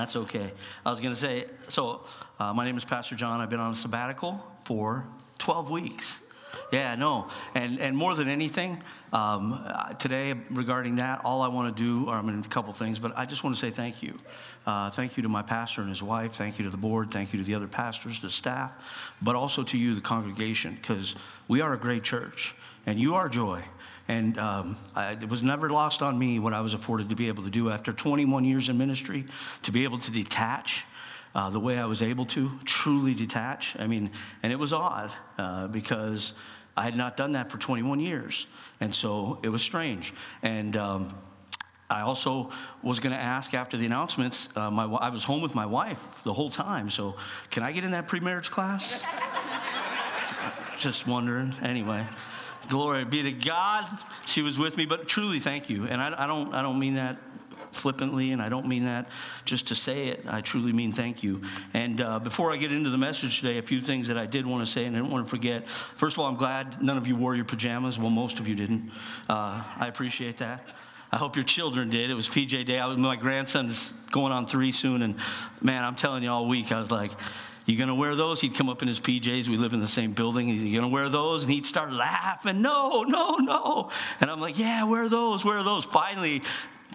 That's okay. I was going to say, so uh, my name is Pastor John. I've been on a sabbatical for 12 weeks. Yeah, no. And, and more than anything, um, today regarding that, all I want to do, or I mean, a couple things, but I just want to say thank you. Uh, thank you to my pastor and his wife. Thank you to the board. Thank you to the other pastors, the staff, but also to you, the congregation, because we are a great church and you are joy. And um, I, it was never lost on me what I was afforded to be able to do after 21 years in ministry, to be able to detach uh, the way I was able to, truly detach. I mean, and it was odd uh, because I had not done that for 21 years. And so it was strange. And um, I also was going to ask after the announcements, uh, my, I was home with my wife the whole time. So can I get in that pre marriage class? Just wondering. Anyway. Glory be to God. She was with me, but truly, thank you. And I, I, don't, I don't mean that flippantly, and I don't mean that just to say it. I truly mean thank you. And uh, before I get into the message today, a few things that I did want to say, and I don't want to forget. First of all, I'm glad none of you wore your pajamas. Well, most of you didn't. Uh, I appreciate that. I hope your children did. It was PJ Day. I was, my grandson's going on three soon, and man, I'm telling you all week, I was like, you gonna wear those? He'd come up in his PJs. We live in the same building. He's gonna wear those? And he'd start laughing. No, no, no. And I'm like, yeah, wear those, wear those. Finally,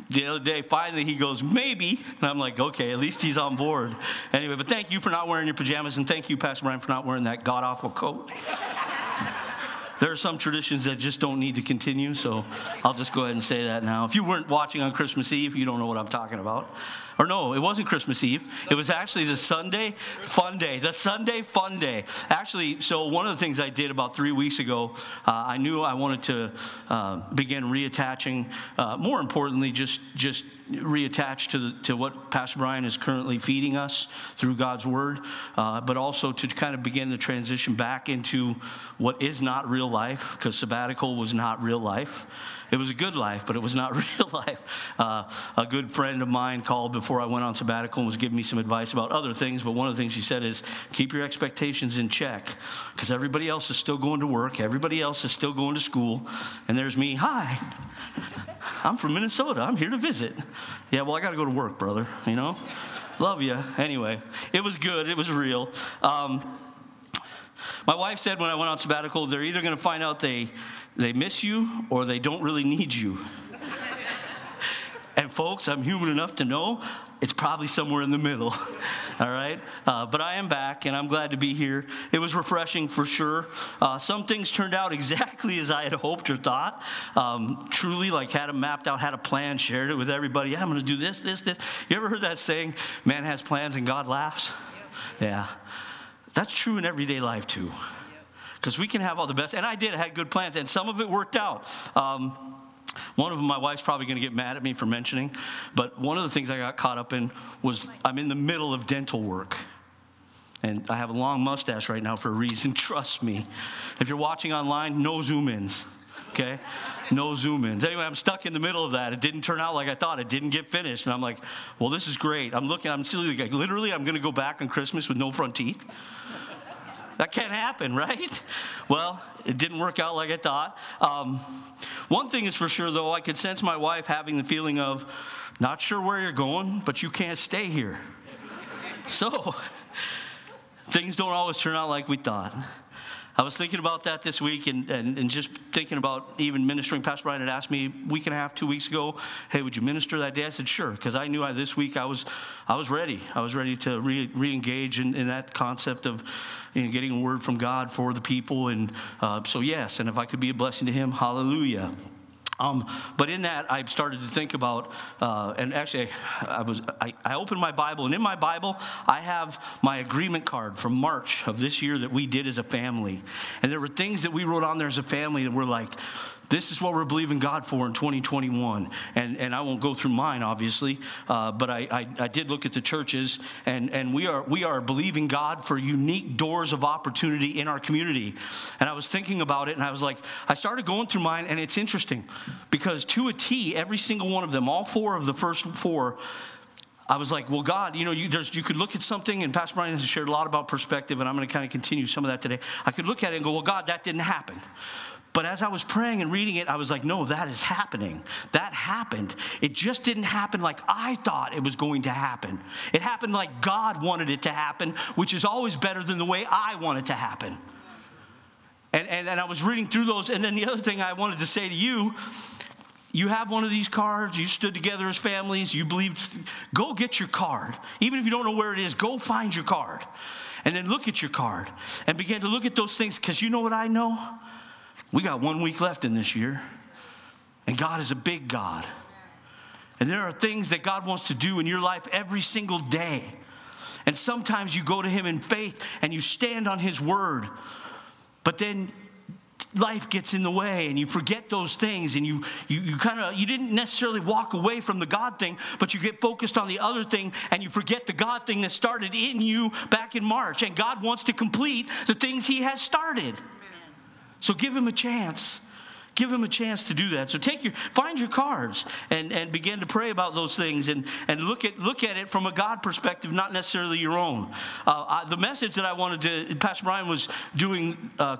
the other day, finally, he goes, maybe. And I'm like, okay, at least he's on board. Anyway, but thank you for not wearing your pajamas, and thank you, Pastor Brian, for not wearing that god awful coat. there are some traditions that just don't need to continue, so I'll just go ahead and say that now. If you weren't watching on Christmas Eve, you don't know what I'm talking about. Or no, it wasn't Christmas Eve. It was actually the Sunday fun day. The Sunday fun day. Actually, so one of the things I did about three weeks ago, uh, I knew I wanted to uh, begin reattaching. Uh, more importantly, just just reattach to the, to what Pastor Brian is currently feeding us through God's Word, uh, but also to kind of begin the transition back into what is not real life, because sabbatical was not real life. It was a good life, but it was not real life. Uh, a good friend of mine called before I went on sabbatical and was giving me some advice about other things. But one of the things she said is keep your expectations in check because everybody else is still going to work, everybody else is still going to school, and there's me. Hi, I'm from Minnesota. I'm here to visit. Yeah, well, I got to go to work, brother. You know, love you. Anyway, it was good. It was real. Um, my wife said when I went on sabbatical, they're either going to find out they, they miss you or they don't really need you. and folks, I'm human enough to know it's probably somewhere in the middle. All right? Uh, but I am back and I'm glad to be here. It was refreshing for sure. Uh, some things turned out exactly as I had hoped or thought. Um, truly, like, had them mapped out, had a plan, shared it with everybody. Yeah, I'm going to do this, this, this. You ever heard that saying, man has plans and God laughs? Yeah. That's true in everyday life too. Because we can have all the best, and I did, I had good plans, and some of it worked out. Um, one of them, my wife's probably going to get mad at me for mentioning, but one of the things I got caught up in was I'm in the middle of dental work. And I have a long mustache right now for a reason, trust me. If you're watching online, no zoom ins okay? No zoom ins. Anyway, I'm stuck in the middle of that. It didn't turn out like I thought. It didn't get finished. And I'm like, well, this is great. I'm looking, I'm. Like, literally, I'm going to go back on Christmas with no front teeth. That can't happen, right? Well, it didn't work out like I thought. Um, one thing is for sure, though, I could sense my wife having the feeling of, not sure where you're going, but you can't stay here. So, things don't always turn out like we thought. I was thinking about that this week and, and, and, just thinking about even ministering. Pastor Brian had asked me a week and a half, two weeks ago, hey, would you minister that day? I said, sure, because I knew I, this week I was, I was ready. I was ready to re, engage in, in, that concept of you know, getting a word from God for the people. And uh, so, yes, and if I could be a blessing to him, hallelujah. Um, but in that, I started to think about, uh, and actually, I was I, I, opened my Bible, and in my Bible, I have my agreement card from March of this year that we did as a family, and there were things that we wrote on there as a family that were like, this is what we're believing God for in 2021. And, and I won't go through mine, obviously, uh, but I, I, I, did look at the churches, and, and we, are, we are believing God for unique doors of opportunity in our community. And I was thinking about it, and I was like, I started going through mine, and it's interesting because to a T, every single one of them, all four of the first four, I was like, well, God, you know, you, you could look at something, and Pastor Brian has shared a lot about perspective, and I'm going to kind of continue some of that today. I could look at it and go, well, God, that didn't happen. But as I was praying and reading it, I was like, no, that is happening. That happened. It just didn't happen like I thought it was going to happen. It happened like God wanted it to happen, which is always better than the way I want it to happen. And, and, and I was reading through those. And then the other thing I wanted to say to you you have one of these cards, you stood together as families, you believed, go get your card. Even if you don't know where it is, go find your card. And then look at your card and begin to look at those things because you know what I know? We got one week left in this year. And God is a big God. And there are things that God wants to do in your life every single day. And sometimes you go to Him in faith and you stand on His word. But then life gets in the way and you forget those things and you you, you kind of you didn't necessarily walk away from the god thing but you get focused on the other thing and you forget the god thing that started in you back in march and god wants to complete the things he has started so give him a chance Give him a chance to do that. So take your find your cards and, and begin to pray about those things and, and look at look at it from a God perspective, not necessarily your own. Uh, I, the message that I wanted to Pastor Brian was doing uh,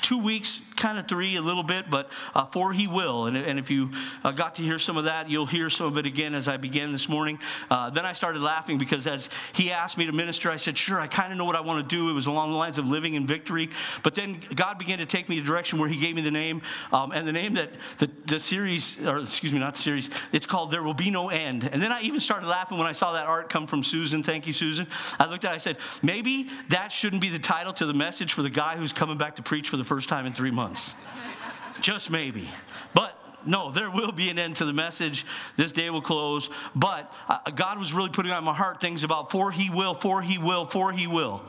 two weeks, kind of three, a little bit, but uh, for he will. And, and if you uh, got to hear some of that, you'll hear some of it again as I began this morning. Uh, then I started laughing because as he asked me to minister, I said, "Sure, I kind of know what I want to do." It was along the lines of living in victory, but then God began to take me a direction where He gave me the name. Um, um, and the name that the, the series, or excuse me, not series, it's called There Will Be No End. And then I even started laughing when I saw that art come from Susan. Thank you, Susan. I looked at it, I said, maybe that shouldn't be the title to the message for the guy who's coming back to preach for the first time in three months. Just maybe. But no, there will be an end to the message. This day will close. But uh, God was really putting on my heart things about for He will, for He will, for He will.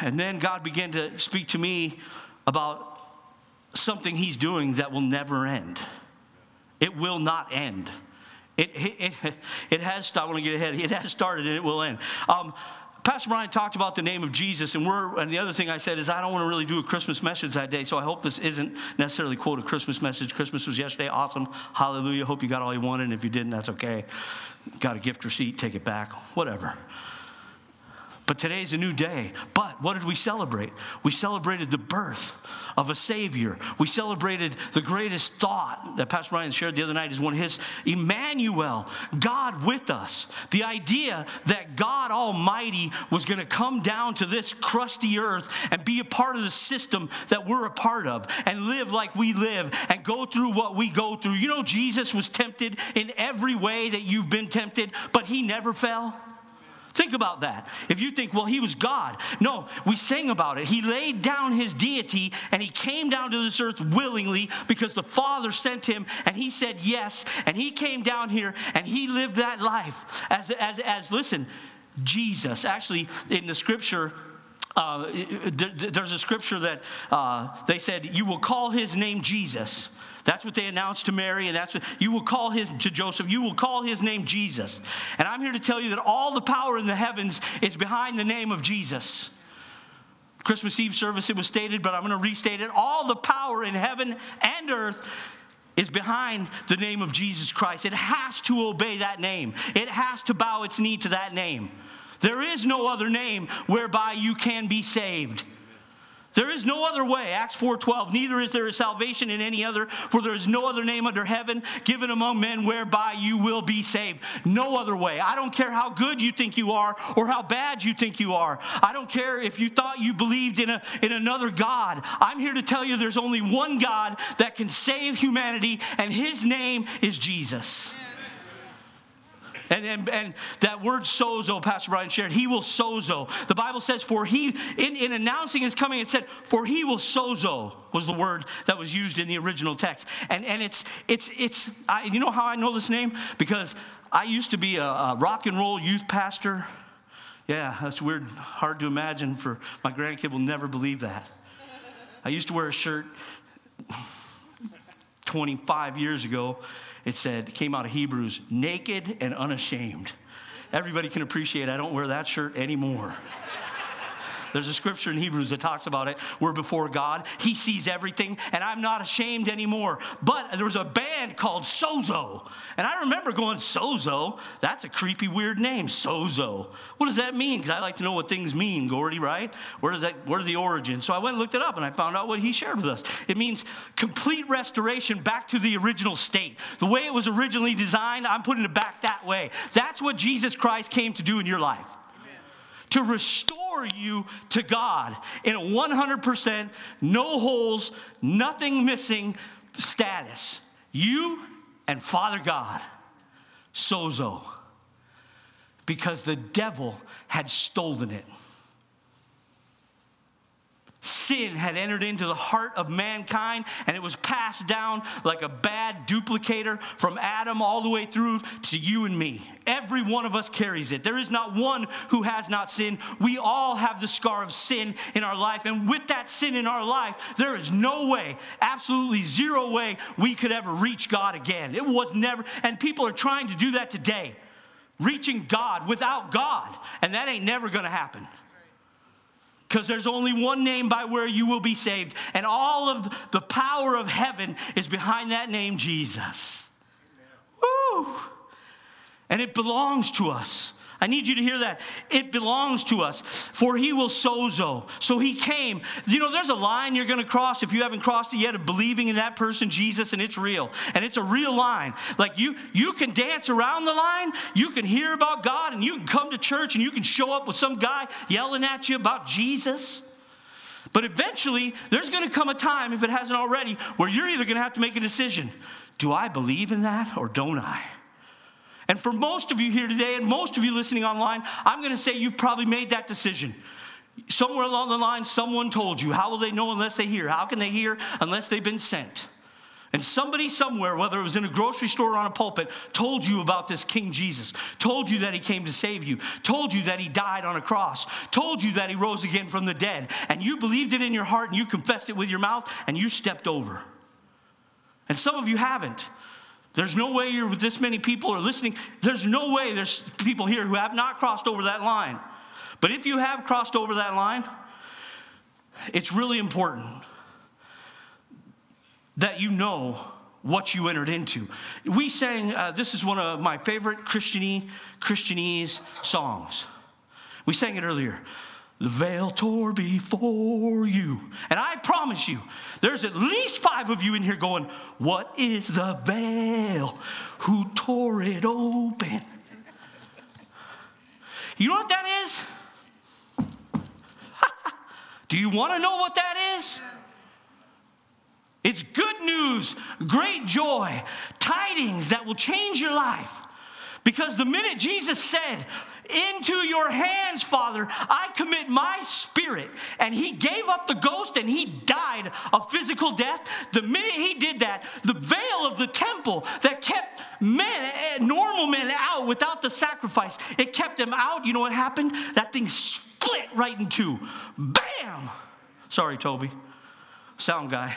And then God began to speak to me about something he's doing that will never end. It will not end. It, it, it, has, I want to get ahead, it has started and it will end. Um, Pastor Brian talked about the name of Jesus, and we're and the other thing I said is I don't want to really do a Christmas message that day, so I hope this isn't necessarily quote a Christmas message. Christmas was yesterday, awesome, hallelujah. Hope you got all you wanted, and if you didn't, that's okay. Got a gift receipt, take it back, whatever. But today's a new day. But what did we celebrate? We celebrated the birth of a Savior. We celebrated the greatest thought that Pastor Brian shared the other night is one of his Emmanuel, God with us. The idea that God Almighty was going to come down to this crusty earth and be a part of the system that we're a part of and live like we live and go through what we go through. You know, Jesus was tempted in every way that you've been tempted, but he never fell. Think about that. If you think, well, he was God. No, we sang about it. He laid down his deity and he came down to this earth willingly because the Father sent him and he said yes. And he came down here and he lived that life as, as, as listen, Jesus. Actually, in the scripture, uh, there's a scripture that uh, they said, You will call his name Jesus. That's what they announced to Mary, and that's what you will call his to Joseph. You will call his name Jesus. And I'm here to tell you that all the power in the heavens is behind the name of Jesus. Christmas Eve service, it was stated, but I'm going to restate it. All the power in heaven and earth is behind the name of Jesus Christ. It has to obey that name, it has to bow its knee to that name. There is no other name whereby you can be saved. There is no other way. Acts 4:12. Neither is there a salvation in any other, for there is no other name under heaven given among men whereby you will be saved. No other way. I don't care how good you think you are or how bad you think you are. I don't care if you thought you believed in a in another God. I'm here to tell you there's only one God that can save humanity, and his name is Jesus. And, and, and that word sozo, Pastor Brian shared, he will sozo. The Bible says, for he, in, in announcing his coming, it said, for he will sozo was the word that was used in the original text. And, and it's, it's, it's I, you know how I know this name? Because I used to be a, a rock and roll youth pastor. Yeah, that's weird, hard to imagine for my grandkid will never believe that. I used to wear a shirt 25 years ago it said, came out of Hebrews, naked and unashamed. Everybody can appreciate I don't wear that shirt anymore. There's a scripture in Hebrews that talks about it. We're before God. He sees everything, and I'm not ashamed anymore. But there was a band called Sozo. And I remember going, Sozo? That's a creepy, weird name, Sozo. What does that mean? Because I like to know what things mean, Gordy, right? Where does that, where are the origins? So I went and looked it up, and I found out what he shared with us. It means complete restoration back to the original state. The way it was originally designed, I'm putting it back that way. That's what Jesus Christ came to do in your life to restore you to God in a 100%, no holes, nothing missing status. You and Father God, sozo, because the devil had stolen it. Sin had entered into the heart of mankind and it was passed down like a bad duplicator from Adam all the way through to you and me. Every one of us carries it. There is not one who has not sinned. We all have the scar of sin in our life. And with that sin in our life, there is no way, absolutely zero way, we could ever reach God again. It was never, and people are trying to do that today, reaching God without God. And that ain't never gonna happen because there's only one name by where you will be saved. And all of the power of heaven is behind that name, Jesus. Woo! And it belongs to us. I need you to hear that. It belongs to us. For he will sozo. So he came. You know, there's a line you're going to cross if you haven't crossed it yet of believing in that person, Jesus, and it's real. And it's a real line. Like you, you can dance around the line, you can hear about God, and you can come to church and you can show up with some guy yelling at you about Jesus. But eventually, there's going to come a time, if it hasn't already, where you're either going to have to make a decision. Do I believe in that or don't I? And for most of you here today, and most of you listening online, I'm going to say you've probably made that decision. Somewhere along the line, someone told you. How will they know unless they hear? How can they hear unless they've been sent? And somebody somewhere, whether it was in a grocery store or on a pulpit, told you about this King Jesus, told you that he came to save you, told you that he died on a cross, told you that he rose again from the dead, and you believed it in your heart and you confessed it with your mouth and you stepped over. And some of you haven't. There's no way you're with this many people are listening. There's no way there's people here who have not crossed over that line. But if you have crossed over that line, it's really important that you know what you entered into. We sang, uh, this is one of my favorite Christianese, Christianese songs. We sang it earlier. The veil tore before you. And I promise you, there's at least five of you in here going, What is the veil? Who tore it open? You know what that is? Do you want to know what that is? It's good news, great joy, tidings that will change your life. Because the minute Jesus said, Into your hands, Father, I commit my spirit, and he gave up the ghost and he died a physical death, the minute he did that, the veil of the temple that kept men, normal men out without the sacrifice, it kept them out. You know what happened? That thing split right in two. Bam! Sorry, Toby. Sound guy.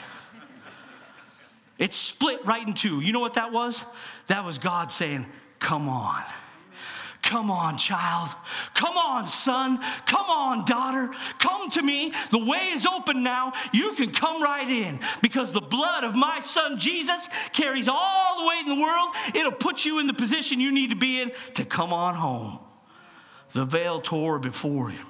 It split right in two. You know what that was? That was God saying, Come on. Come on, child. Come on, son. Come on, daughter. Come to me. The way is open now. You can come right in because the blood of my son Jesus carries all the weight in the world. It'll put you in the position you need to be in to come on home. The veil tore before you.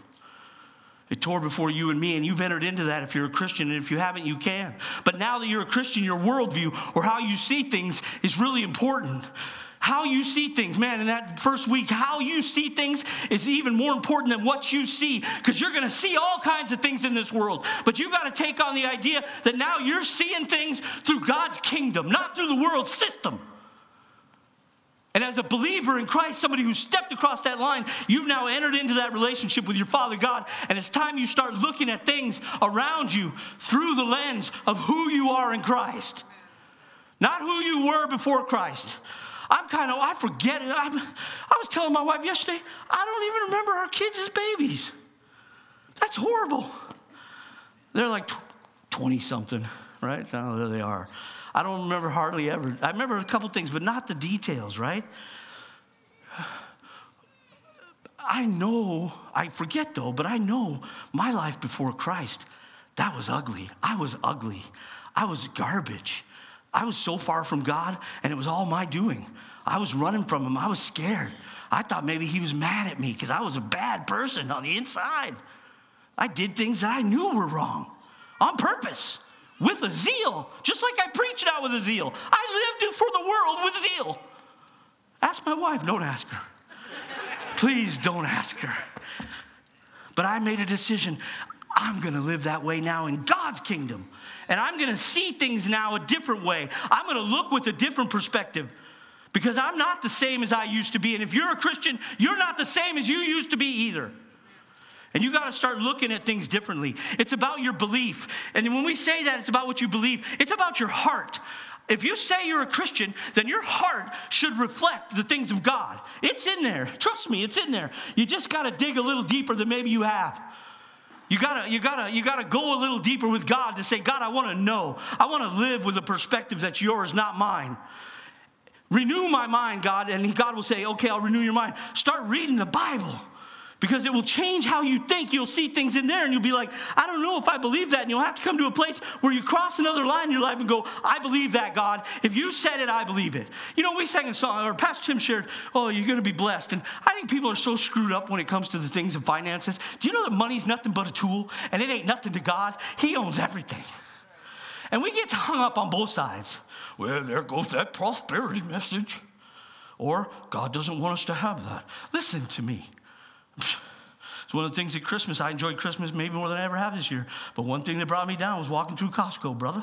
It tore before you and me, and you've entered into that if you're a Christian, and if you haven't, you can. But now that you're a Christian, your worldview or how you see things is really important. How you see things, man, in that first week, how you see things is even more important than what you see because you're going to see all kinds of things in this world. But you've got to take on the idea that now you're seeing things through God's kingdom, not through the world system. And as a believer in Christ, somebody who stepped across that line, you've now entered into that relationship with your Father God. And it's time you start looking at things around you through the lens of who you are in Christ, not who you were before Christ. I'm kind of, I forget it. I'm, i was telling my wife yesterday, I don't even remember our kids as babies. That's horrible. They're like 20 something, right? There they are. I don't remember hardly ever. I remember a couple things, but not the details, right? I know, I forget though, but I know my life before Christ, that was ugly. I was ugly. I was garbage. I was so far from God, and it was all my doing. I was running from Him. I was scared. I thought maybe He was mad at me because I was a bad person on the inside. I did things that I knew were wrong on purpose with a zeal, just like I preached out with a zeal. I lived for the world with zeal. Ask my wife, don't ask her. Please don't ask her. But I made a decision. I'm gonna live that way now in God's kingdom. And I'm gonna see things now a different way. I'm gonna look with a different perspective because I'm not the same as I used to be. And if you're a Christian, you're not the same as you used to be either. And you got to start looking at things differently. It's about your belief. And when we say that, it's about what you believe, it's about your heart. If you say you're a Christian, then your heart should reflect the things of God. It's in there. Trust me, it's in there. You just got to dig a little deeper than maybe you have. You gotta, you gotta, you gotta go a little deeper with God to say, God, I want to know. I want to live with a perspective that's yours, not mine. Renew my mind, God, and God will say, Okay, I'll renew your mind. Start reading the Bible because it will change how you think. You'll see things in there and you'll be like, I don't know if I believe that. And you'll have to come to a place where you cross another line in your life and go, I believe that, God. If you said it, I believe it. You know, we sang a song, or Pastor Tim shared, Oh, you're going to be blessed. And I think people are so screwed up when it comes to the things of finances. Do you know that money's nothing but a tool and it ain't nothing to God? He owns everything. And we get hung up on both sides. Well, there goes that prosperity message. Or God doesn't want us to have that. Listen to me. It's one of the things at Christmas, I enjoyed Christmas maybe more than I ever have this year. But one thing that brought me down was walking through Costco, brother.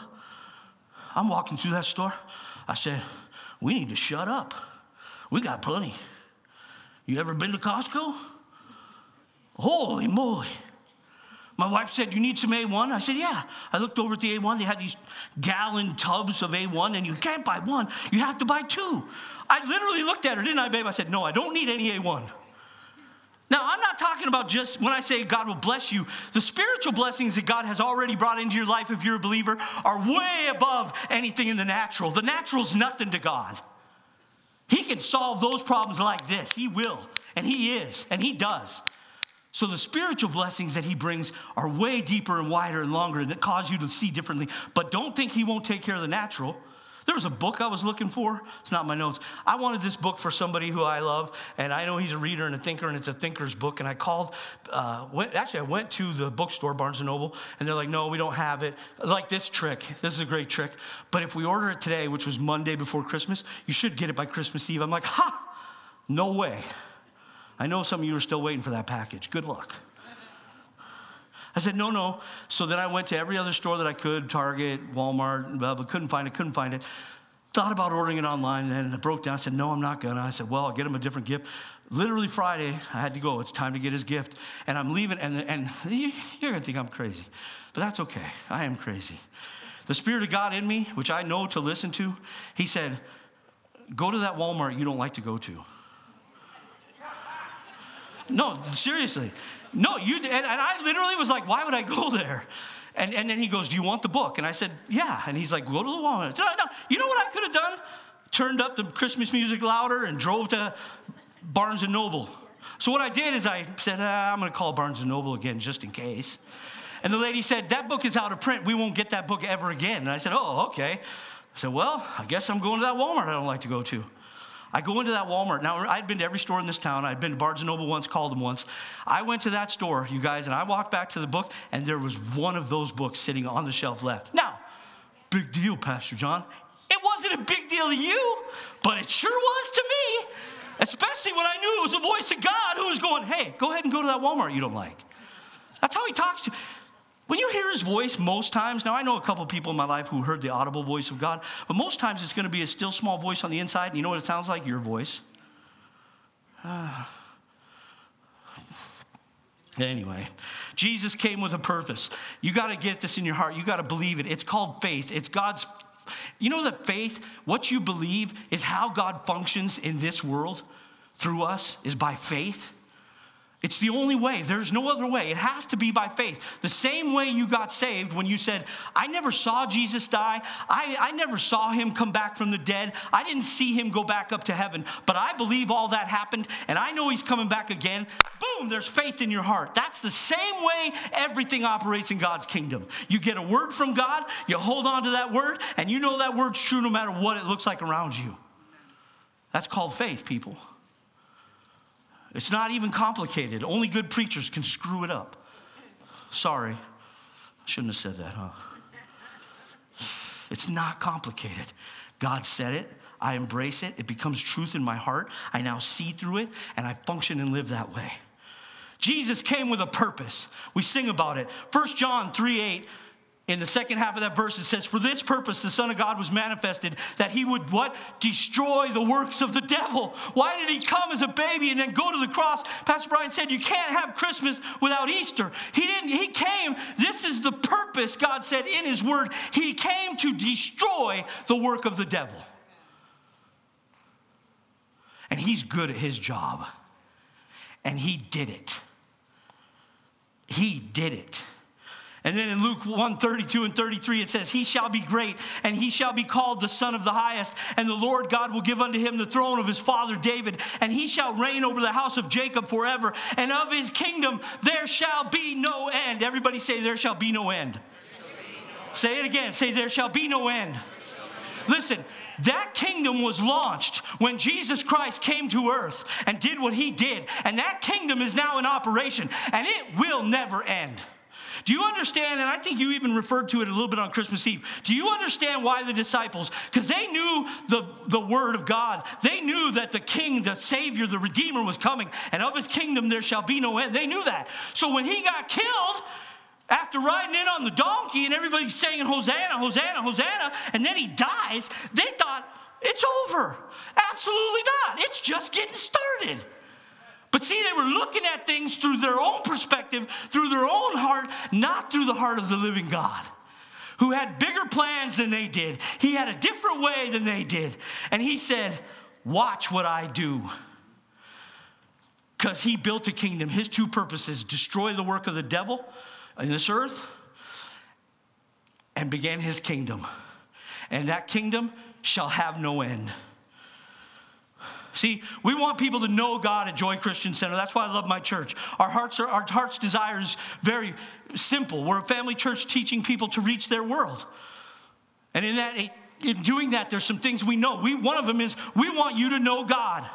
I'm walking through that store. I said, we need to shut up. We got plenty. You ever been to Costco? Holy moly. My wife said, You need some A1? I said, Yeah. I looked over at the A1. They had these gallon tubs of A1, and you can't buy one, you have to buy two. I literally looked at her, didn't I, babe? I said, No, I don't need any A1. Now, I'm not talking about just when I say God will bless you, the spiritual blessings that God has already brought into your life if you're a believer are way above anything in the natural. The natural is nothing to God. He can solve those problems like this. He will, and He is, and He does. So the spiritual blessings that He brings are way deeper and wider and longer and that cause you to see differently. But don't think He won't take care of the natural. There was a book I was looking for. It's not my notes. I wanted this book for somebody who I love, and I know he's a reader and a thinker, and it's a thinker's book. And I called, uh, went, actually, I went to the bookstore, Barnes and Noble, and they're like, no, we don't have it. Like this trick. This is a great trick. But if we order it today, which was Monday before Christmas, you should get it by Christmas Eve. I'm like, ha, no way. I know some of you are still waiting for that package. Good luck. I said, no, no. So then I went to every other store that I could Target, Walmart, but couldn't find it, couldn't find it. Thought about ordering it online, and then it broke down. I said, no, I'm not gonna. I said, well, I'll get him a different gift. Literally Friday, I had to go. It's time to get his gift. And I'm leaving, and, and you're gonna think I'm crazy, but that's okay. I am crazy. The Spirit of God in me, which I know to listen to, He said, go to that Walmart you don't like to go to. No, seriously. No, you, and, and I literally was like, why would I go there? And, and then he goes, Do you want the book? And I said, Yeah. And he's like, Go to the Walmart. No, no. You know what I could have done? Turned up the Christmas music louder and drove to Barnes Noble. So what I did is I said, ah, I'm going to call Barnes Noble again just in case. And the lady said, That book is out of print. We won't get that book ever again. And I said, Oh, okay. I said, Well, I guess I'm going to that Walmart I don't like to go to. I go into that Walmart. Now, I'd been to every store in this town. I'd been to Barnes & Noble once, called them once. I went to that store, you guys, and I walked back to the book, and there was one of those books sitting on the shelf left. Now, big deal, Pastor John. It wasn't a big deal to you, but it sure was to me. Especially when I knew it was the voice of God who was going, hey, go ahead and go to that Walmart you don't like. That's how he talks to you. When you hear his voice, most times, now I know a couple people in my life who heard the audible voice of God, but most times it's going to be a still small voice on the inside. And you know what it sounds like? Your voice. Anyway, Jesus came with a purpose. You got to get this in your heart. You got to believe it. It's called faith. It's God's. You know that faith, what you believe, is how God functions in this world through us, is by faith. It's the only way. There's no other way. It has to be by faith. The same way you got saved when you said, I never saw Jesus die. I, I never saw him come back from the dead. I didn't see him go back up to heaven, but I believe all that happened and I know he's coming back again. Boom, there's faith in your heart. That's the same way everything operates in God's kingdom. You get a word from God, you hold on to that word, and you know that word's true no matter what it looks like around you. That's called faith, people. It's not even complicated. Only good preachers can screw it up. Sorry. Shouldn't have said that, huh? It's not complicated. God said it. I embrace it. It becomes truth in my heart. I now see through it, and I function and live that way. Jesus came with a purpose. We sing about it. 1 John 3 8 in the second half of that verse it says for this purpose the son of god was manifested that he would what? Destroy the works of the devil. Why did he come as a baby and then go to the cross? Pastor brian said you can't have christmas without easter. He didn't he came this is the purpose god said in his word he came to destroy the work of the devil. And he's good at his job. And he did it. He did it and then in Luke 1 32 and 33, it says, He shall be great, and he shall be called the Son of the Highest. And the Lord God will give unto him the throne of his father David, and he shall reign over the house of Jacob forever. And of his kingdom there shall be no end. Everybody say, There shall be no end. Say it again. Say, There shall be no end. Listen, that kingdom was launched when Jesus Christ came to earth and did what he did. And that kingdom is now in operation, and it will never end. Do you understand? And I think you even referred to it a little bit on Christmas Eve. Do you understand why the disciples, because they knew the, the word of God, they knew that the king, the savior, the redeemer was coming, and of his kingdom there shall be no end. They knew that. So when he got killed, after riding in on the donkey and everybody's saying Hosanna, Hosanna, Hosanna, and then he dies, they thought, it's over. Absolutely not. It's just getting started. But see, they were looking at things through their own perspective, through their own heart, not through the heart of the living God who had bigger plans than they did. He had a different way than they did. And he said, Watch what I do. Because he built a kingdom. His two purposes destroy the work of the devil in this earth and began his kingdom. And that kingdom shall have no end. See, we want people to know God at Joy Christian Center. That's why I love my church. Our hearts are, our heart's desire is very simple. We're a family church teaching people to reach their world. And in that, in doing that, there's some things we know. We, one of them is we want you to know God.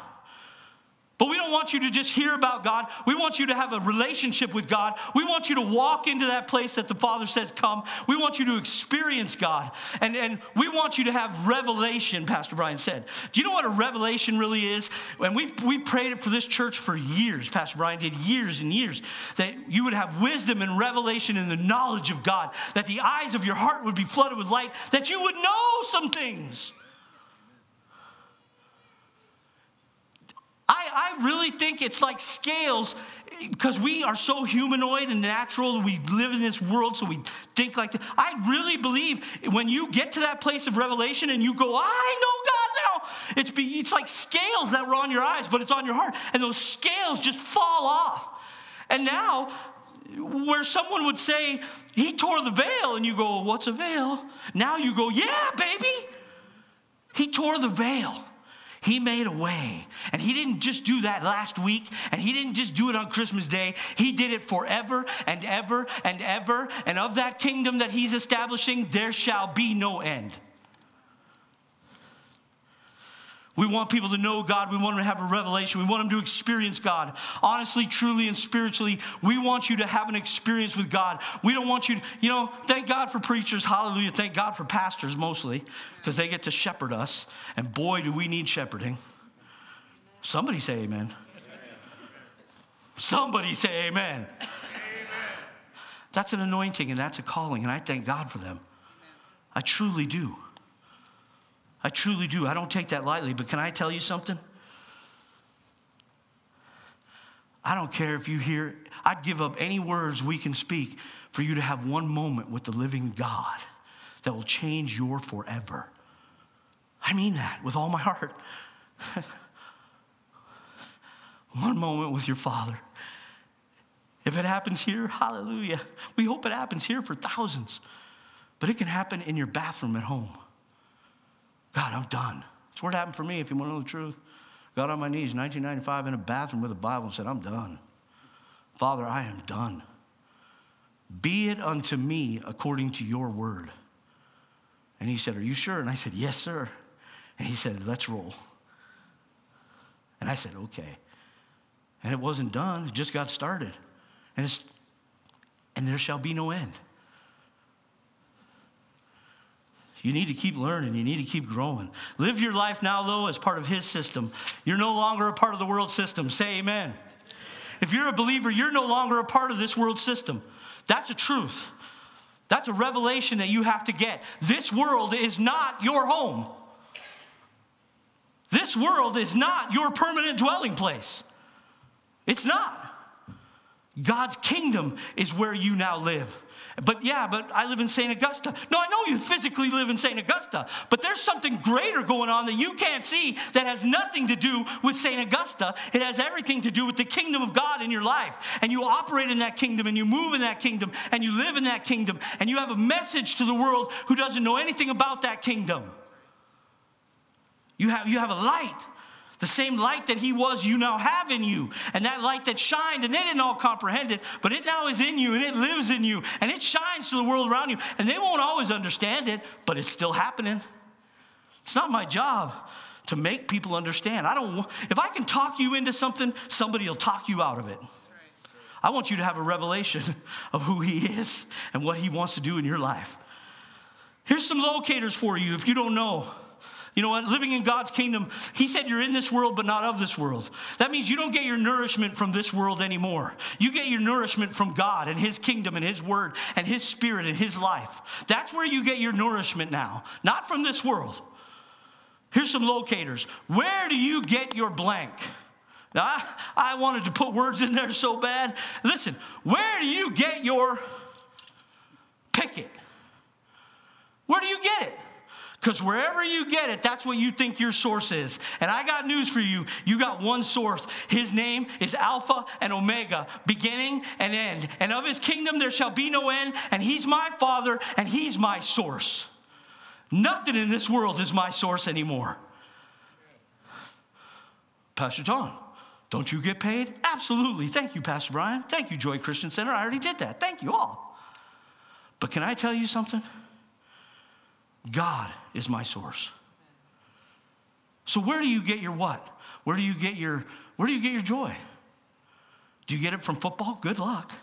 But we don't want you to just hear about God. We want you to have a relationship with God. We want you to walk into that place that the Father says, Come. We want you to experience God. And, and we want you to have revelation, Pastor Brian said. Do you know what a revelation really is? And we've, we prayed it for this church for years. Pastor Brian did years and years. That you would have wisdom and revelation and the knowledge of God. That the eyes of your heart would be flooded with light. That you would know some things. I, I really think it's like scales because we are so humanoid and natural. We live in this world, so we think like that. I really believe when you get to that place of revelation and you go, I know God now, it's, be, it's like scales that were on your eyes, but it's on your heart. And those scales just fall off. And now, where someone would say, He tore the veil, and you go, What's a veil? Now you go, Yeah, baby. He tore the veil. He made a way. And He didn't just do that last week, and He didn't just do it on Christmas Day. He did it forever and ever and ever. And of that kingdom that He's establishing, there shall be no end. We want people to know God. We want them to have a revelation. We want them to experience God. Honestly, truly, and spiritually, we want you to have an experience with God. We don't want you to, you know, thank God for preachers. Hallelujah. Thank God for pastors mostly, because they get to shepherd us. And boy, do we need shepherding. Somebody say amen. Somebody say amen. That's an anointing and that's a calling, and I thank God for them. I truly do. I truly do. I don't take that lightly, but can I tell you something? I don't care if you hear, I'd give up any words we can speak for you to have one moment with the living God that will change your forever. I mean that with all my heart. one moment with your Father If it happens here, hallelujah. We hope it happens here for thousands. But it can happen in your bathroom at home. God, I'm done. It's it happened for me, if you want to know the truth. Got on my knees, 1995, in a bathroom with a Bible and said, I'm done. Father, I am done. Be it unto me according to your word. And he said, Are you sure? And I said, Yes, sir. And he said, Let's roll. And I said, Okay. And it wasn't done, it just got started. And, it's, and there shall be no end. You need to keep learning. You need to keep growing. Live your life now, though, as part of His system. You're no longer a part of the world system. Say amen. If you're a believer, you're no longer a part of this world system. That's a truth. That's a revelation that you have to get. This world is not your home. This world is not your permanent dwelling place. It's not. God's kingdom is where you now live. But yeah, but I live in St. Augusta. No, I know you physically live in St. Augusta, but there's something greater going on that you can't see that has nothing to do with St. Augusta. It has everything to do with the kingdom of God in your life. And you operate in that kingdom and you move in that kingdom and you live in that kingdom and you have a message to the world who doesn't know anything about that kingdom. You have, you have a light the same light that he was, you now have in you. And that light that shined, and they didn't all comprehend it, but it now is in you and it lives in you and it shines to the world around you. And they won't always understand it, but it's still happening. It's not my job to make people understand. I don't if I can talk you into something, somebody will talk you out of it. I want you to have a revelation of who he is and what he wants to do in your life. Here's some locators for you if you don't know. You know what? Living in God's kingdom, He said you're in this world, but not of this world. That means you don't get your nourishment from this world anymore. You get your nourishment from God and His kingdom and His word and His spirit and His life. That's where you get your nourishment now, not from this world. Here's some locators. Where do you get your blank? Now, I, I wanted to put words in there so bad. Listen, where do you get your picket? Where do you get it? Because wherever you get it, that's what you think your source is. And I got news for you. You got one source. His name is Alpha and Omega, beginning and end. And of his kingdom there shall be no end. And he's my father and he's my source. Nothing in this world is my source anymore. Pastor John, don't you get paid? Absolutely. Thank you, Pastor Brian. Thank you, Joy Christian Center. I already did that. Thank you all. But can I tell you something? God is my source. So where do you get your what? Where do you get your where do you get your joy? Do you get it from football? Good luck.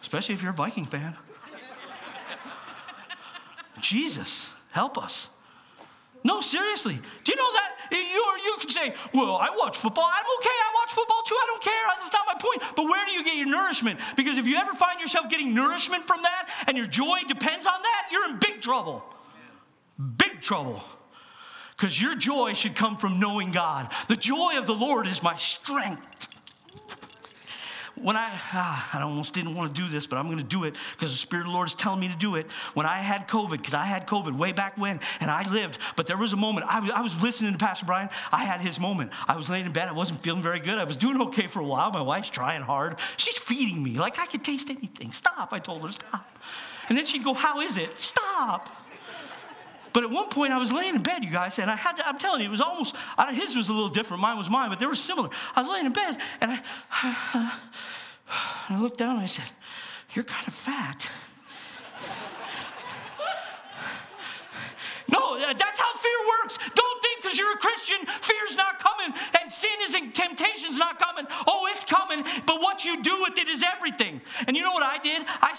Especially if you're a Viking fan. Jesus, help us. No, seriously. Do you know that you you can say, "Well, I watch football. I'm okay. I watch football too. I don't care. That's not my point." But where do you get your nourishment? Because if you ever find yourself getting nourishment from that, and your joy depends on that, you're in big trouble. Big trouble. Because your joy should come from knowing God. The joy of the Lord is my strength when I, ah, I almost didn't want to do this, but I'm going to do it because the Spirit of the Lord is telling me to do it. When I had COVID, because I had COVID way back when, and I lived, but there was a moment, I was, I was listening to Pastor Brian. I had his moment. I was laying in bed. I wasn't feeling very good. I was doing okay for a while. My wife's trying hard. She's feeding me like I could taste anything. Stop. I told her, stop. And then she'd go, How is it? Stop. But at one point, I was laying in bed, you guys, and I had to, I'm telling you, it was almost, his was a little different, mine was mine, but they were similar. I was laying in bed, and I, I looked down and I said, You're kind of fat. no, that's how fear works. Don't think because you're a Christian, fear's not coming, and sin isn't, temptation's not coming. Oh, it's coming, but what you do with it is everything. And you know what I did? I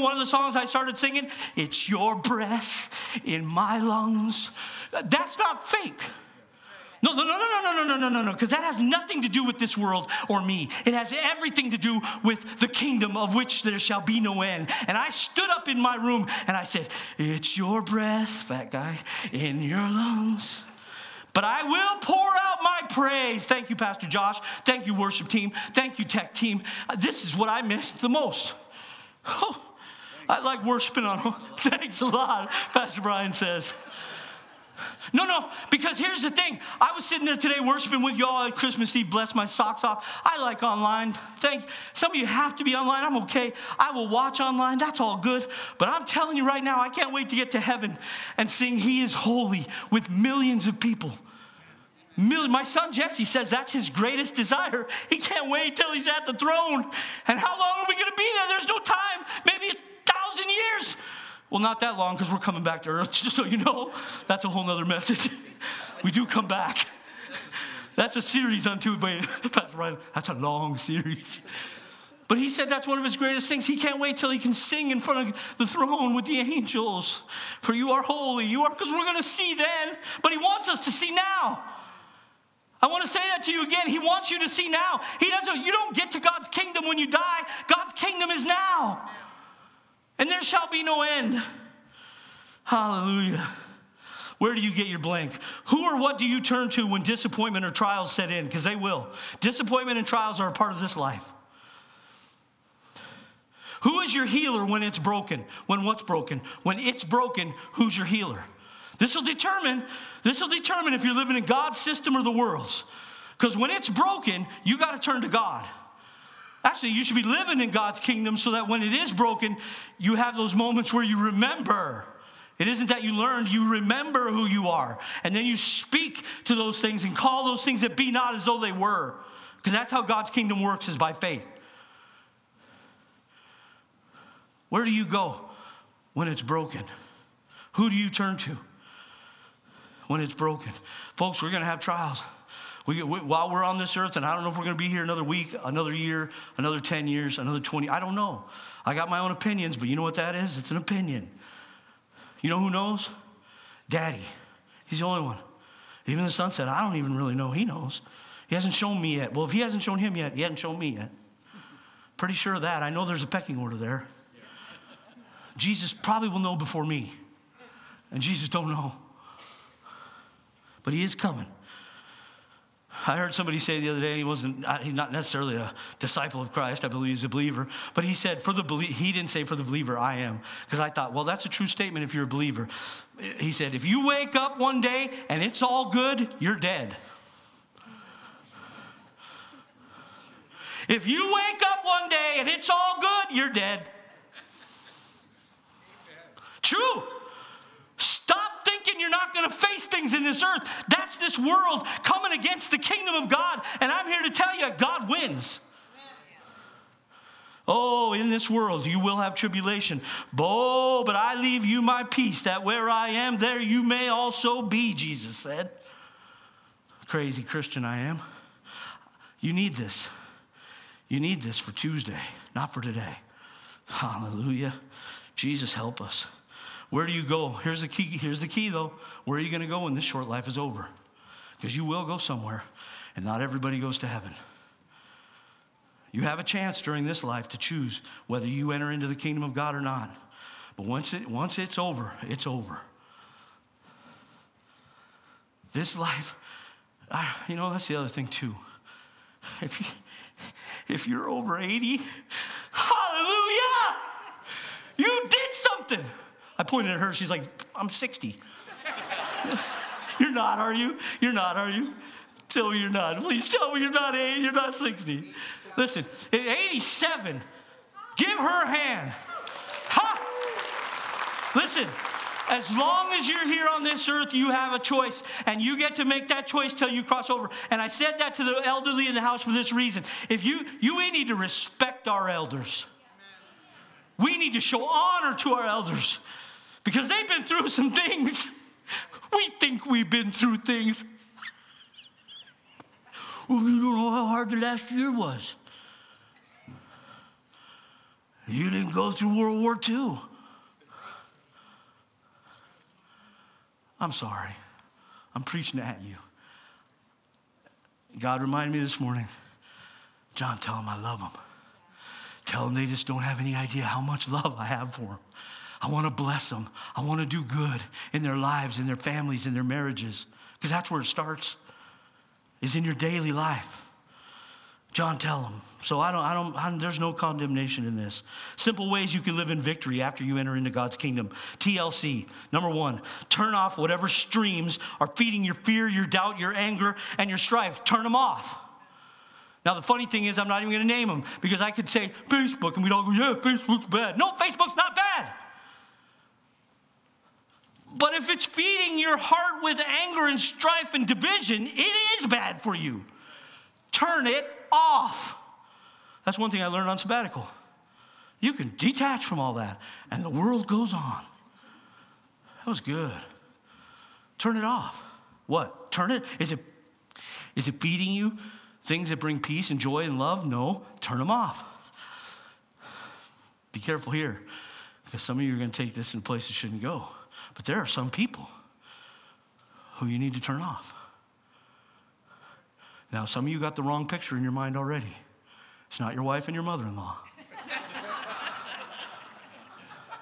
one of the songs I started singing? It's your breath in my lungs. That's not fake. No, no, no, no, no, no, no, no, no, no. because that has nothing to do with this world or me. It has everything to do with the kingdom of which there shall be no end. And I stood up in my room and I said, It's your breath, fat guy, in your lungs. But I will pour out my praise. Thank you, Pastor Josh. Thank you, worship team. Thank you, tech team. This is what I missed the most. Oh, I like worshiping on. Thanks a lot, Pastor Brian says. No, no, because here's the thing. I was sitting there today worshiping with y'all at Christmas Eve, bless my socks off. I like online. Thank some of you have to be online. I'm okay. I will watch online. That's all good. But I'm telling you right now, I can't wait to get to heaven and sing He is Holy with millions of people. Million, my son Jesse says that's his greatest desire. He can't wait till he's at the throne. And how long are we going to be there? There's no time. Maybe years. Well, not that long because we're coming back to earth, just so you know. That's a whole nother message. we do come back. That's a series unto it. That's right. That's a long series. But he said that's one of his greatest things. He can't wait till he can sing in front of the throne with the angels. For you are holy. You are, because we're going to see then. But he wants us to see now. I want to say that to you again. He wants you to see now. He doesn't, you don't get to God's kingdom when you die. God's kingdom is now and there shall be no end. Hallelujah. Where do you get your blank? Who or what do you turn to when disappointment or trials set in? Because they will. Disappointment and trials are a part of this life. Who is your healer when it's broken? When what's broken? When it's broken, who's your healer? This will determine, this will determine if you're living in God's system or the world's. Because when it's broken, you got to turn to God. Actually, you should be living in God's kingdom so that when it is broken, you have those moments where you remember. It isn't that you learned, you remember who you are. And then you speak to those things and call those things that be not as though they were. Because that's how God's kingdom works, is by faith. Where do you go when it's broken? Who do you turn to when it's broken? Folks, we're going to have trials. We, we, while we're on this earth, and I don't know if we're going to be here another week, another year, another 10 years, another 20, I don't know. I got my own opinions, but you know what that is? It's an opinion. You know who knows? Daddy. He's the only one. Even the son said, I don't even really know. He knows. He hasn't shown me yet. Well, if he hasn't shown him yet, he hasn't shown me yet. Pretty sure of that. I know there's a pecking order there. Jesus probably will know before me. And Jesus don't know. But he is coming. I heard somebody say the other day, he wasn't, uh, he's not necessarily a disciple of Christ. I believe he's a believer. But he said, for the believer, he didn't say for the believer, I am. Because I thought, well, that's a true statement if you're a believer. He said, if you wake up one day and it's all good, you're dead. If you wake up one day and it's all good, you're dead. True you're not going to face things in this earth. That's this world coming against the kingdom of God. And I'm here to tell you, God wins. Oh, in this world you will have tribulation. Oh, but I leave you my peace, that where I am, there you may also be, Jesus said. Crazy Christian I am. You need this. You need this for Tuesday, not for today. Hallelujah. Jesus, help us. Where do you go? Here's the key. Here's the key, though. Where are you going to go when this short life is over? Because you will go somewhere, and not everybody goes to heaven. You have a chance during this life to choose whether you enter into the kingdom of God or not. But once, it, once it's over, it's over. This life, I, you know, that's the other thing too. If, you, if you're over 80, hallelujah, you did something. I pointed at her. She's like, I'm 60. you're not, are you? You're not, are you? Tell me you're not. Please tell me you're not 80. You're not 60. Listen, at 87, give her a hand. Ha! Listen, as long as you're here on this earth, you have a choice, and you get to make that choice till you cross over. And I said that to the elderly in the house for this reason. If you, you we need to respect our elders. We need to show honor to our elders because they've been through some things. We think we've been through things. Well, you don't know how hard the last year was. You didn't go through World War II. I'm sorry. I'm preaching at you. God reminded me this morning John, tell them I love them. Tell them they just don't have any idea how much love I have for them. I want to bless them. I want to do good in their lives, in their families, in their marriages, because that's where it starts, is in your daily life. John, tell them. So I don't, I don't, I, there's no condemnation in this. Simple ways you can live in victory after you enter into God's kingdom. TLC, number one, turn off whatever streams are feeding your fear, your doubt, your anger, and your strife. Turn them off. Now, the funny thing is, I'm not even going to name them because I could say Facebook and we'd all go, yeah, Facebook's bad. No, Facebook's not bad. But if it's feeding your heart with anger and strife and division, it is bad for you. Turn it off. That's one thing I learned on sabbatical. You can detach from all that, and the world goes on. That was good. Turn it off. What? Turn it? Is it, is it feeding you things that bring peace and joy and love? No. Turn them off. Be careful here, because some of you are going to take this in places it shouldn't go. But there are some people who you need to turn off. Now, some of you got the wrong picture in your mind already. It's not your wife and your mother in law.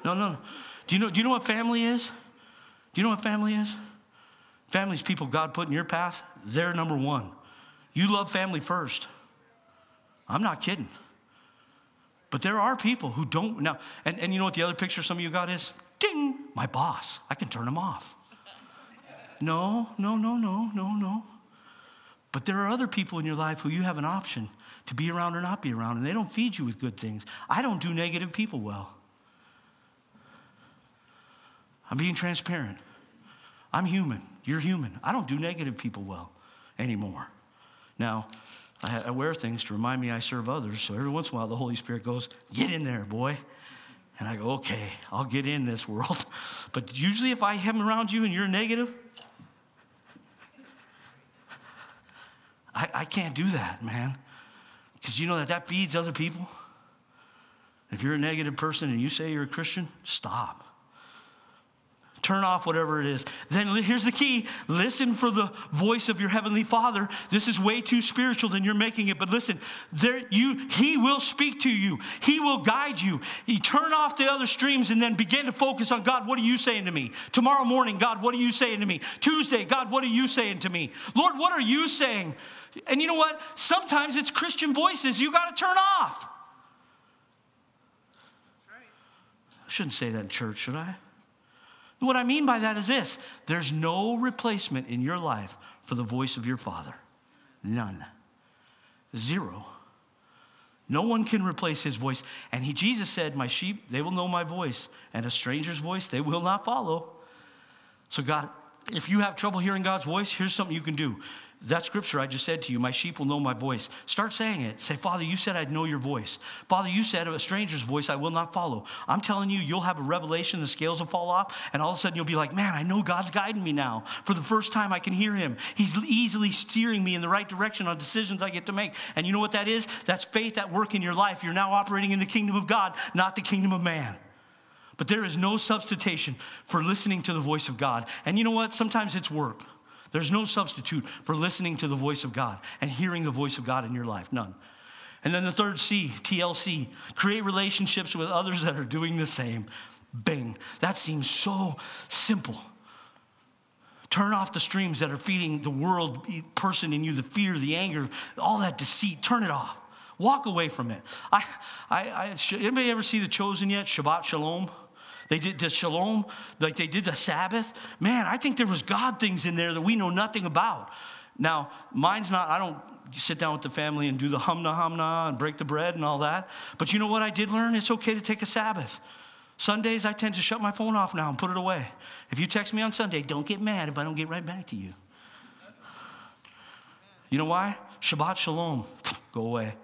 No, no. Do you, know, do you know what family is? Do you know what family is? Family's people God put in your path, they're number one. You love family first. I'm not kidding. But there are people who don't now, and, and you know what the other picture some of you got is? Ding, my boss. I can turn him off. No, no, no, no, no, no. But there are other people in your life who you have an option to be around or not be around, and they don't feed you with good things. I don't do negative people well. I'm being transparent. I'm human. You're human. I don't do negative people well anymore. Now, I, wear things to remind me I serve others, so every once in a while the Holy Spirit goes, Get in there, boy. And I go, Okay, I'll get in this world. But usually, if I have around you and you're negative, I, I can't do that, man. Because you know that that feeds other people. If you're a negative person and you say you're a Christian, stop. Turn off whatever it is. Then here's the key listen for the voice of your heavenly Father. This is way too spiritual than you're making it, but listen, there, you, He will speak to you, He will guide you. You turn off the other streams and then begin to focus on God, what are you saying to me? Tomorrow morning, God, what are you saying to me? Tuesday, God, what are you saying to me? Lord, what are you saying? And you know what? Sometimes it's Christian voices you got to turn off. I shouldn't say that in church, should I? What I mean by that is this there's no replacement in your life for the voice of your Father. None. Zero. No one can replace his voice. And he, Jesus said, My sheep, they will know my voice, and a stranger's voice they will not follow. So, God, if you have trouble hearing God's voice, here's something you can do. That scripture I just said to you, my sheep will know my voice. Start saying it. Say, Father, you said I'd know your voice. Father, you said a stranger's voice I will not follow. I'm telling you, you'll have a revelation, the scales will fall off, and all of a sudden you'll be like, man, I know God's guiding me now. For the first time, I can hear him. He's easily steering me in the right direction on decisions I get to make. And you know what that is? That's faith at work in your life. You're now operating in the kingdom of God, not the kingdom of man. But there is no substitution for listening to the voice of God. And you know what? Sometimes it's work. There's no substitute for listening to the voice of God and hearing the voice of God in your life. None. And then the third C, TLC, create relationships with others that are doing the same. Bing. That seems so simple. Turn off the streams that are feeding the world person in you, the fear, the anger, all that deceit. Turn it off. Walk away from it. I, I, I, anybody ever see The Chosen yet? Shabbat Shalom. They did the shalom, like they did the Sabbath. Man, I think there was God things in there that we know nothing about. Now, mine's not, I don't sit down with the family and do the humna humna and break the bread and all that. But you know what I did learn? It's okay to take a Sabbath. Sundays, I tend to shut my phone off now and put it away. If you text me on Sunday, don't get mad if I don't get right back to you. You know why? Shabbat Shalom. Go away.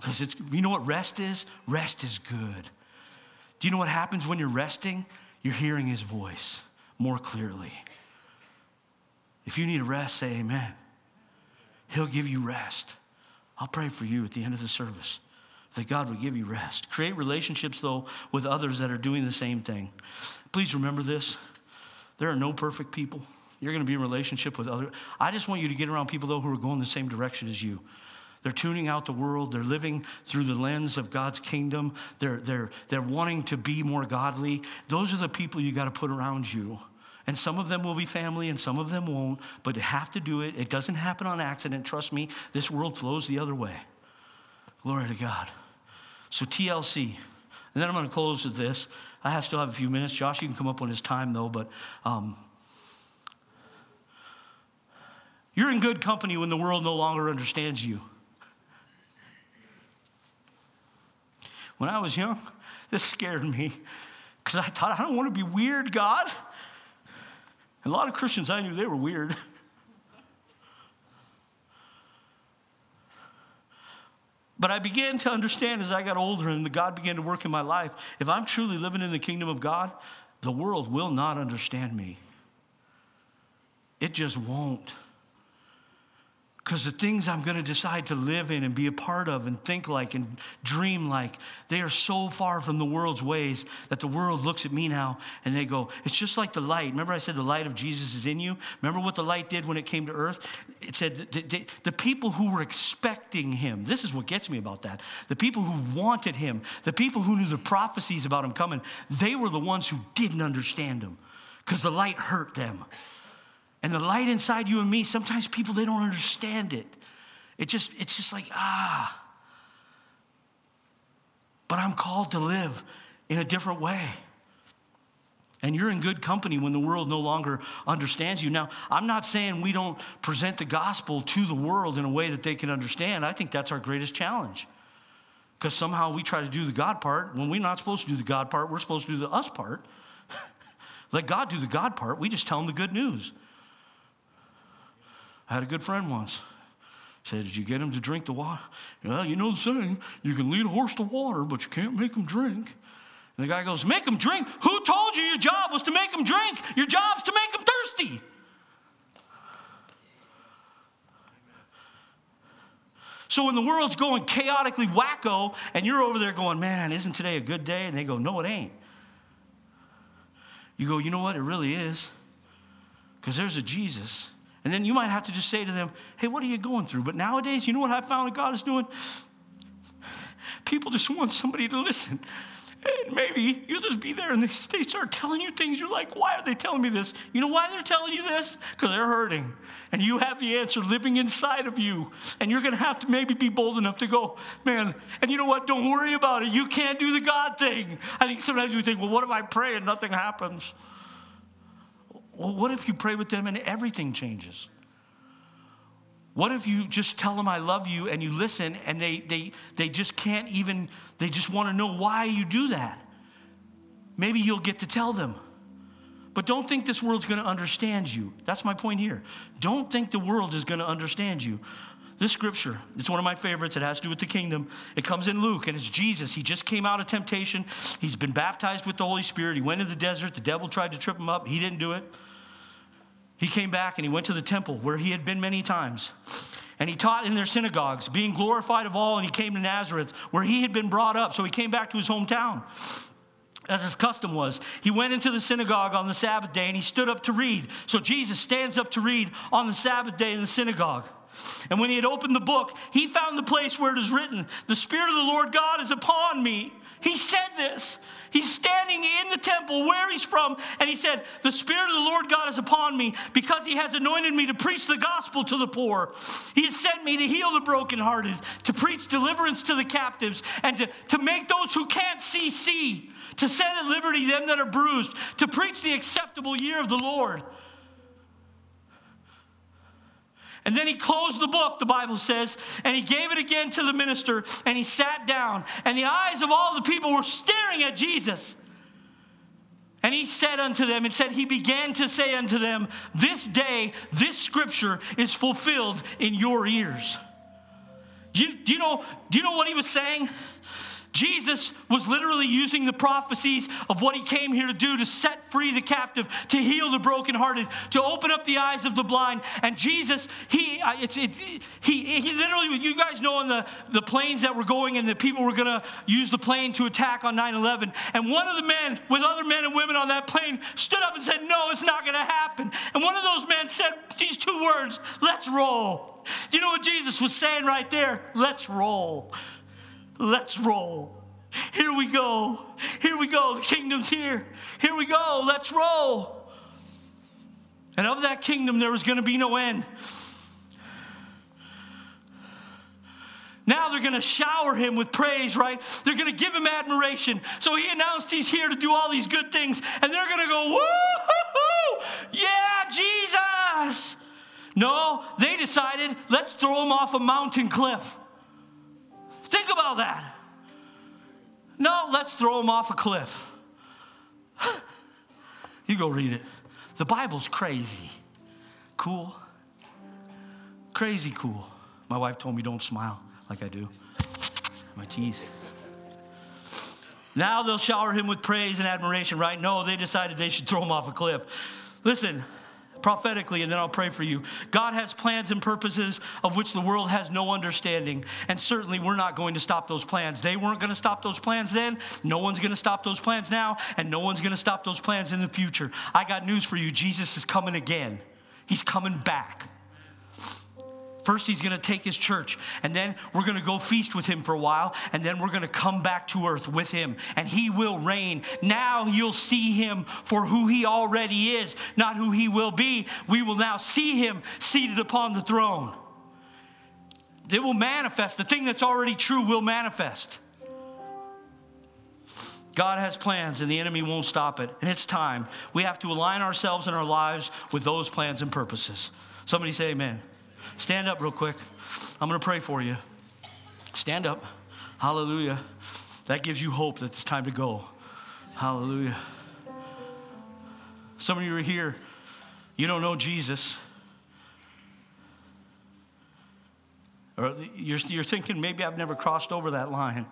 Because it's, you know what rest is? Rest is good. Do you know what happens when you're resting? You're hearing his voice more clearly. If you need a rest, say amen. He'll give you rest. I'll pray for you at the end of the service that God would give you rest. Create relationships, though, with others that are doing the same thing. Please remember this there are no perfect people. You're going to be in relationship with others. I just want you to get around people, though, who are going the same direction as you. They're tuning out the world. They're living through the lens of God's kingdom. They're, they're, they're wanting to be more godly. Those are the people you got to put around you. And some of them will be family and some of them won't, but you have to do it. It doesn't happen on accident. Trust me, this world flows the other way. Glory to God. So, TLC. And then I'm going to close with this. I still have a few minutes. Josh, you can come up when it's time, though, but um, you're in good company when the world no longer understands you. When I was young, this scared me because I thought, I don't want to be weird, God. And a lot of Christians I knew, they were weird. But I began to understand as I got older and God began to work in my life if I'm truly living in the kingdom of God, the world will not understand me. It just won't. Because the things I'm going to decide to live in and be a part of and think like and dream like, they are so far from the world's ways that the world looks at me now and they go, it's just like the light. Remember, I said the light of Jesus is in you? Remember what the light did when it came to earth? It said the, the, the people who were expecting him, this is what gets me about that. The people who wanted him, the people who knew the prophecies about him coming, they were the ones who didn't understand him because the light hurt them. And the light inside you and me, sometimes people they don't understand it. It just it's just like ah. But I'm called to live in a different way. And you're in good company when the world no longer understands you. Now, I'm not saying we don't present the gospel to the world in a way that they can understand. I think that's our greatest challenge. Because somehow we try to do the God part when we're not supposed to do the God part, we're supposed to do the us part. Let God do the God part. We just tell them the good news. I had a good friend once. Said, Did you get him to drink the water? Well, you know the saying, you can lead a horse to water, but you can't make him drink. And the guy goes, Make him drink? Who told you your job was to make him drink? Your job's to make him thirsty. So when the world's going chaotically wacko and you're over there going, Man, isn't today a good day? And they go, No, it ain't. You go, You know what? It really is. Because there's a Jesus and then you might have to just say to them, hey, what are you going through? But nowadays, you know what I found God is doing? People just want somebody to listen. And maybe you'll just be there and they start telling you things. You're like, why are they telling me this? You know why they're telling you this? Because they're hurting. And you have the answer living inside of you. And you're going to have to maybe be bold enough to go, man, and you know what? Don't worry about it. You can't do the God thing. I think sometimes we think, well, what if I pray and nothing happens? Well, what if you pray with them and everything changes? What if you just tell them I love you and you listen and they, they, they just can't even, they just want to know why you do that? Maybe you'll get to tell them. But don't think this world's going to understand you. That's my point here. Don't think the world is going to understand you. This scripture, it's one of my favorites. It has to do with the kingdom. It comes in Luke, and it's Jesus. He just came out of temptation. He's been baptized with the Holy Spirit. He went to the desert. The devil tried to trip him up. He didn't do it. He came back and he went to the temple where he had been many times. And he taught in their synagogues, being glorified of all. And he came to Nazareth, where he had been brought up. So he came back to his hometown as his custom was. He went into the synagogue on the Sabbath day and he stood up to read. So Jesus stands up to read on the Sabbath day in the synagogue. And when he had opened the book, he found the place where it is written, The Spirit of the Lord God is upon me. He said this. He's standing in the temple where he's from, and he said, The Spirit of the Lord God is upon me because he has anointed me to preach the gospel to the poor. He has sent me to heal the brokenhearted, to preach deliverance to the captives, and to, to make those who can't see see, to set at liberty them that are bruised, to preach the acceptable year of the Lord. And then he closed the book, the Bible says, and he gave it again to the minister, and he sat down. And the eyes of all the people were staring at Jesus. And he said unto them, and said, He began to say unto them, This day, this scripture is fulfilled in your ears. Do you, do you, know, do you know what he was saying? Jesus was literally using the prophecies of what he came here to do to set free the captive, to heal the brokenhearted, to open up the eyes of the blind. And Jesus, he, uh, it's, it, he, he literally, you guys know on the, the planes that were going and the people were going to use the plane to attack on 9 11. And one of the men, with other men and women on that plane, stood up and said, No, it's not going to happen. And one of those men said these two words, Let's roll. You know what Jesus was saying right there? Let's roll. Let's roll. Here we go. Here we go. The kingdom's here. Here we go. Let's roll. And of that kingdom, there was going to be no end. Now they're going to shower him with praise, right? They're going to give him admiration. So he announced he's here to do all these good things, and they're going to go, woo! Yeah, Jesus! No, they decided, let's throw him off a mountain cliff. Think about that. No, let's throw him off a cliff. you go read it. The Bible's crazy. Cool. Crazy cool. My wife told me don't smile like I do. My teeth. Now they'll shower him with praise and admiration, right? No, they decided they should throw him off a cliff. Listen, prophetically, and then I'll pray for you. God has plans and purposes of which the world has no understanding. And certainly, we're not going to stop those plans. They weren't going to stop those plans then. No one's going to stop those plans now. And no one's going to stop those plans in the future. I got news for you Jesus is coming again, He's coming back. First, he's going to take his church, and then we're going to go feast with him for a while, and then we're going to come back to earth with him, and he will reign. Now you'll see him for who he already is, not who he will be. We will now see him seated upon the throne. It will manifest. The thing that's already true will manifest. God has plans, and the enemy won't stop it. And it's time. We have to align ourselves and our lives with those plans and purposes. Somebody say, Amen. Stand up real quick. I'm going to pray for you. Stand up. Hallelujah. That gives you hope that it's time to go. Hallelujah. Some of you are here, you don't know Jesus. Or you're, you're thinking, maybe I've never crossed over that line.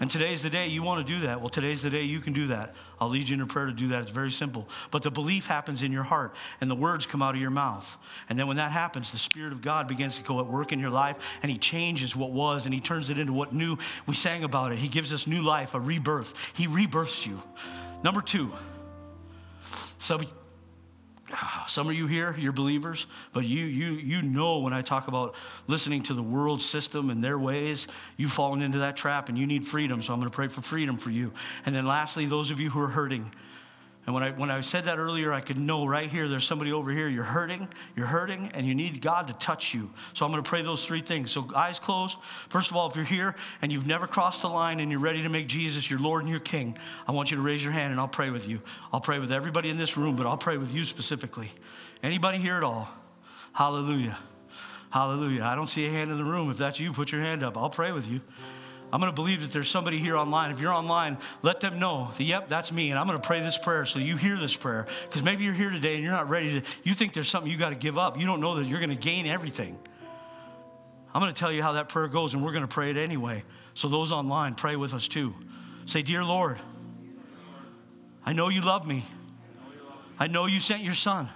And today's the day you want to do that. Well, today's the day you can do that. I'll lead you in a prayer to do that. It's very simple. But the belief happens in your heart, and the words come out of your mouth. And then when that happens, the Spirit of God begins to go at work in your life, and He changes what was, and He turns it into what new. We sang about it. He gives us new life, a rebirth. He rebirths you. Number two, some, some of you here, you're believers, but you, you, you know when I talk about listening to the world system and their ways, you've fallen into that trap and you need freedom. So I'm going to pray for freedom for you. And then lastly, those of you who are hurting, and when I, when I said that earlier, I could know right here, there's somebody over here, you're hurting, you're hurting, and you need God to touch you. So I'm going to pray those three things. So, eyes closed. First of all, if you're here and you've never crossed the line and you're ready to make Jesus your Lord and your King, I want you to raise your hand and I'll pray with you. I'll pray with everybody in this room, but I'll pray with you specifically. Anybody here at all? Hallelujah. Hallelujah. I don't see a hand in the room. If that's you, put your hand up. I'll pray with you. I'm going to believe that there's somebody here online. If you're online, let them know that, yep, that's me. And I'm going to pray this prayer so you hear this prayer. Because maybe you're here today and you're not ready to, you think there's something you got to give up. You don't know that you're going to gain everything. I'm going to tell you how that prayer goes, and we're going to pray it anyway. So those online, pray with us too. Say, Dear Lord, I know you love me. I know you sent your son.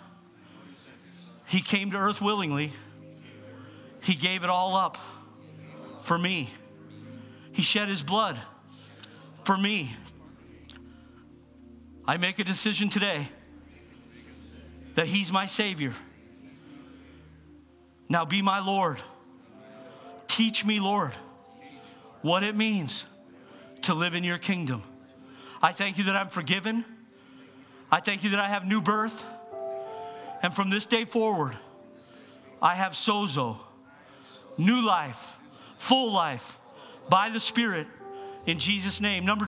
He came to earth willingly, He gave it all up for me. He shed his blood for me. I make a decision today that he's my Savior. Now be my Lord. Teach me, Lord, what it means to live in your kingdom. I thank you that I'm forgiven. I thank you that I have new birth. And from this day forward, I have sozo, new life, full life by the Spirit in Jesus' name. Number